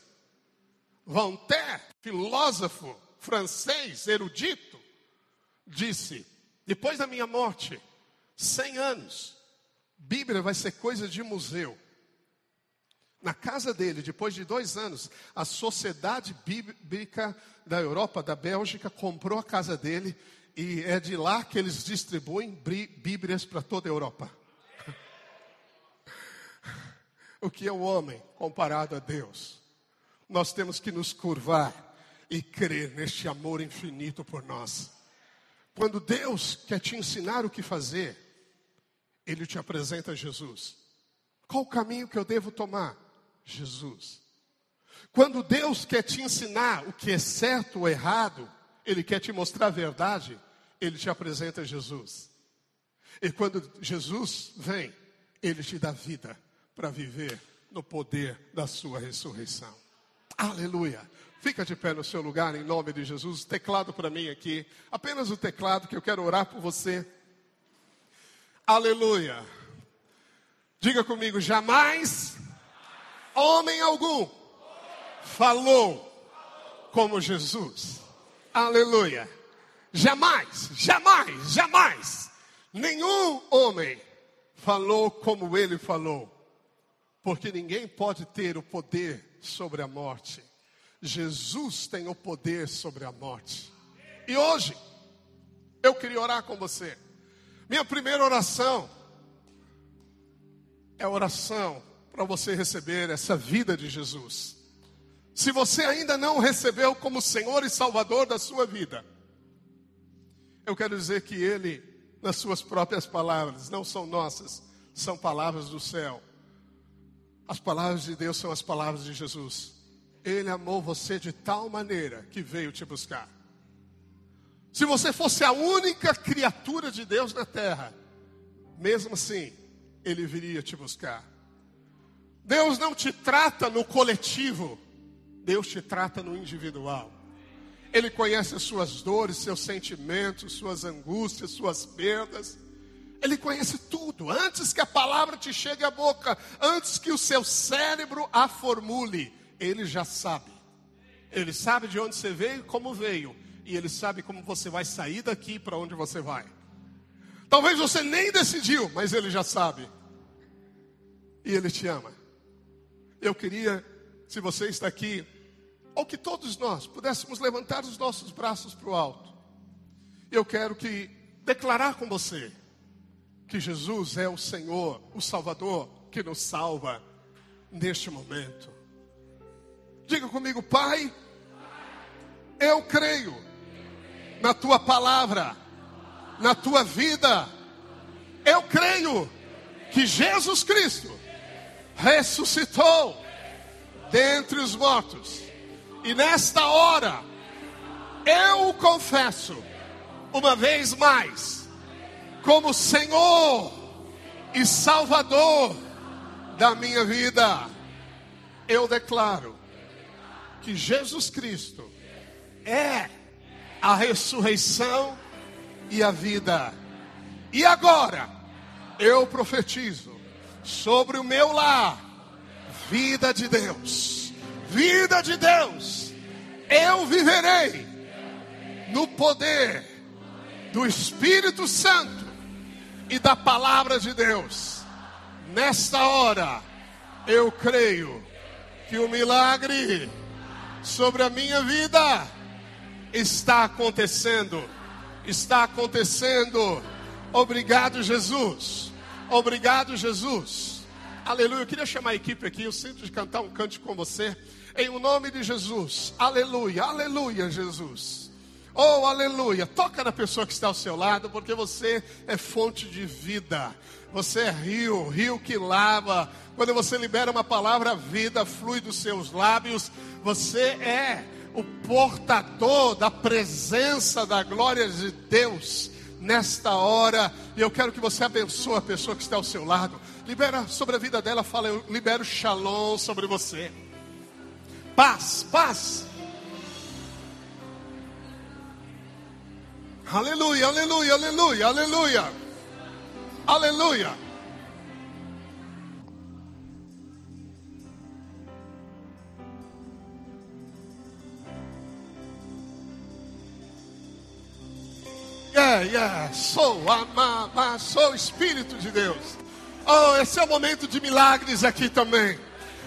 A: Voltaire, filósofo francês, erudito, disse: depois da minha morte, 100 anos, Bíblia vai ser coisa de museu. Na casa dele, depois de dois anos, a Sociedade Bíblica da Europa, da Bélgica, comprou a casa dele e é de lá que eles distribuem Bíblias para toda a Europa. o que é o homem comparado a Deus. Nós temos que nos curvar e crer neste amor infinito por nós. Quando Deus quer te ensinar o que fazer, Ele te apresenta Jesus. Qual o caminho que eu devo tomar? Jesus. Quando Deus quer te ensinar o que é certo ou errado, Ele quer te mostrar a verdade, Ele te apresenta Jesus. E quando Jesus vem, Ele te dá vida para viver no poder da sua ressurreição. Aleluia. Fica de pé no seu lugar em nome de Jesus. Teclado para mim aqui. Apenas o teclado que eu quero orar por você. Aleluia. Diga comigo: jamais homem algum falou como Jesus. Aleluia. Jamais, jamais, jamais. Nenhum homem falou como ele falou. Porque ninguém pode ter o poder sobre a morte. Jesus tem o poder sobre a morte. E hoje, eu queria orar com você. Minha primeira oração é oração para você receber essa vida de Jesus. Se você ainda não recebeu como Senhor e Salvador da sua vida, eu quero dizer que Ele, nas suas próprias palavras, não são nossas, são palavras do céu. As palavras de Deus são as palavras de Jesus. Ele amou você de tal maneira que veio te buscar. Se você fosse a única criatura de Deus na terra, mesmo assim, Ele viria te buscar. Deus não te trata no coletivo, Deus te trata no individual. Ele conhece as suas dores, seus sentimentos, suas angústias, suas perdas. Ele conhece tudo. Antes que a palavra te chegue à boca, antes que o seu cérebro a formule, ele já sabe. Ele sabe de onde você veio e como veio. E ele sabe como você vai sair daqui para onde você vai. Talvez você nem decidiu, mas ele já sabe. E ele te ama. Eu queria, se você está aqui, ou que todos nós pudéssemos levantar os nossos braços para o alto. Eu quero que declarar com você que Jesus é o Senhor, o Salvador que nos salva neste momento. Diga comigo, Pai, eu creio na tua palavra, na tua vida. Eu creio que Jesus Cristo ressuscitou dentre os mortos. E nesta hora, eu o confesso, uma vez mais, como Senhor e Salvador da minha vida. Eu declaro que Jesus Cristo é a ressurreição e a vida. E agora, eu profetizo sobre o meu lar, vida de Deus, vida de Deus, eu viverei no poder do Espírito Santo e da palavra de Deus. Nesta hora, eu creio que o milagre sobre a minha vida está acontecendo. Está acontecendo. Obrigado, Jesus. Obrigado, Jesus. Aleluia. Eu queria chamar a equipe aqui. Eu sinto de cantar um cante com você. Em o nome de Jesus. Aleluia. Aleluia, Jesus. Oh, aleluia. Toca na pessoa que está ao seu lado, porque você é fonte de vida. Você é rio, rio que lava. Quando você libera uma palavra, a vida flui dos seus lábios. Você é o portador da presença da glória de Deus nesta hora. E eu quero que você abençoe a pessoa que está ao seu lado. Libera sobre a vida dela, fala, eu libero shalom sobre você. Paz, paz. Aleluia, aleluia, aleluia, aleluia. Aleluia. Yeah, yeah. Sou amar, sou Espírito de Deus. Oh, esse é o momento de milagres aqui também.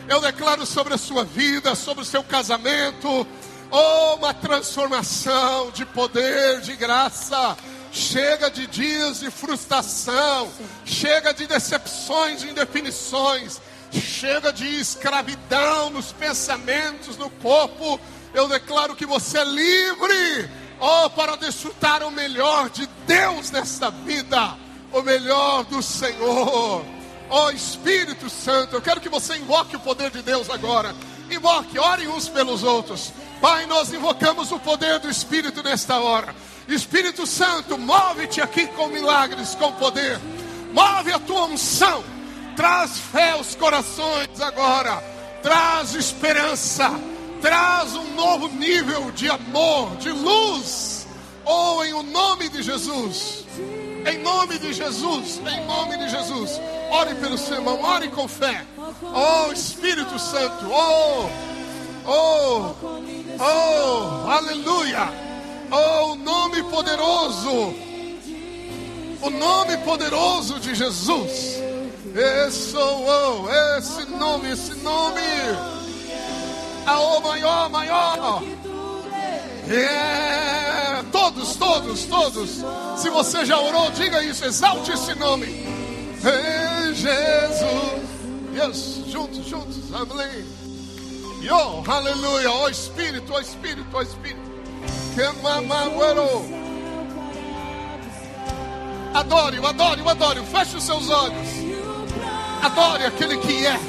A: Eu declaro sobre a sua vida, sobre o seu casamento, oh, uma transformação de poder, de graça Chega de dias de frustração, chega de decepções e indefinições, chega de escravidão nos pensamentos, no corpo. Eu declaro que você é livre, oh, para desfrutar o melhor de Deus nesta vida, o melhor do Senhor. Oh Espírito Santo, eu quero que você invoque o poder de Deus agora. Invoque, ore uns pelos outros. Pai, nós invocamos o poder do Espírito nesta hora. Espírito Santo, move-te aqui com milagres, com poder. Move a tua unção. Traz fé aos corações agora. Traz esperança. Traz um novo nível de amor, de luz. Oh, em o nome de Jesus. Em nome de Jesus. Em nome de Jesus. Ore pelo seu irmão, ore com fé. Oh, Espírito Santo. Oh, oh, oh, aleluia. Oh, o nome poderoso. O nome poderoso de Jesus. Esse, oh, esse nome, esse nome. É o maior, maior. É, todos, todos, todos. Se você já orou, diga isso, exalte esse nome. Em Jesus. Yes, juntos, juntos. Amém. Yo, aleluia. Ó Espírito, ó Espírito, ó Espírito. Que mamaguero. Adore, adore, adore. Feche os seus olhos. Adore aquele que é.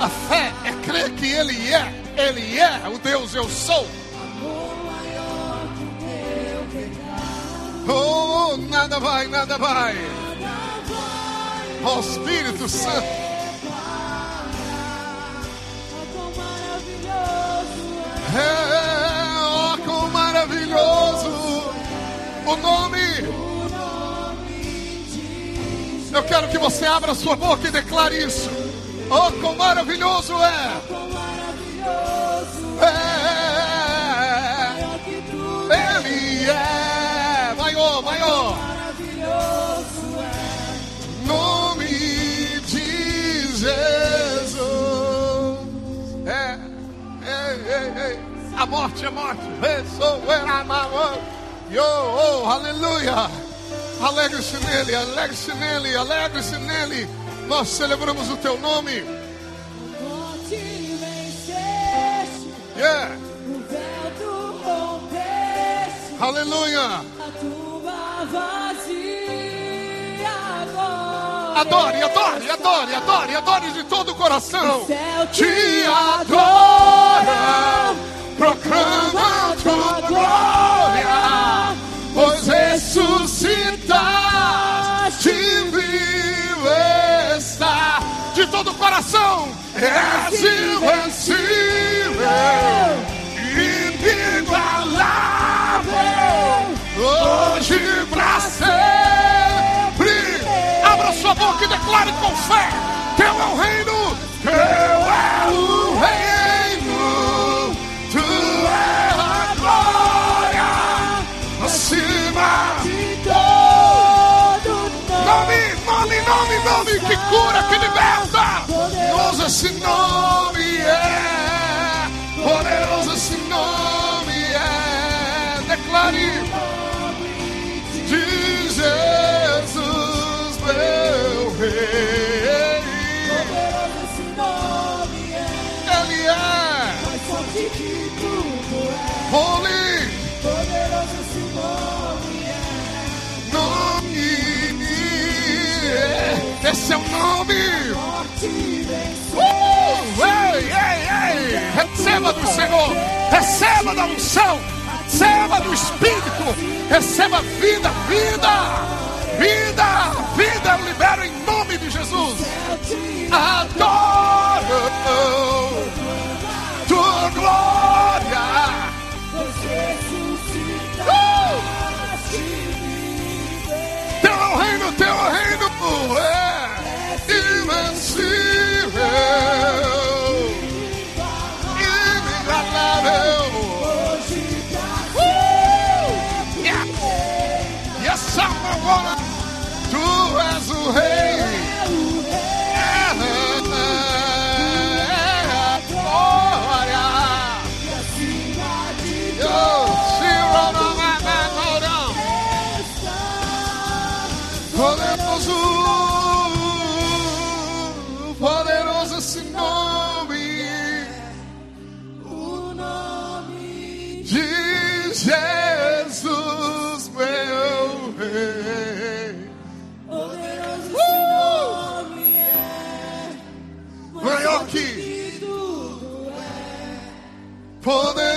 A: A fé é crer que Ele é. Ele é o Deus eu sou. Oh, nada vai, nada vai. Ó oh, Espírito Santo. É, oh, quão maravilhoso o nome. Eu quero que você abra sua boca e declare isso. Oh, quão maravilhoso é! É, é, é. A morte, a morte. Yo, oh, aleluia. Alegre-se nele, alegre-se nele, alegre-se nele. Nós celebramos o teu nome. Yeah. Aleluia. Adore, adore, adore, adore, adore de todo o coração.
B: O céu
A: Te adora, proclama tua glória, pois ressuscitaste, vivo está. De todo o coração, és invencível, inigualável, hoje pra sempre. Abra sua boca e declare com fé: Teu é o reino, Teu é o reino, nome, nome, que cura, que liberta. Poderoso esse nome é. Poderoso esse nome é. Declare de Jesus, meu rei.
B: poderoso esse nome é.
A: Ele é
B: Mais forte que tudo é.
A: O nome. Uh, ei, ei, ei! Receba do Senhor, receba da unção, receba do Espírito, receba vida, vida, vida, vida. Eu libero em nome de Jesus. Adoro tua glória. Uh! Teu é reino, teu é reino, é tu és o rei. Maior que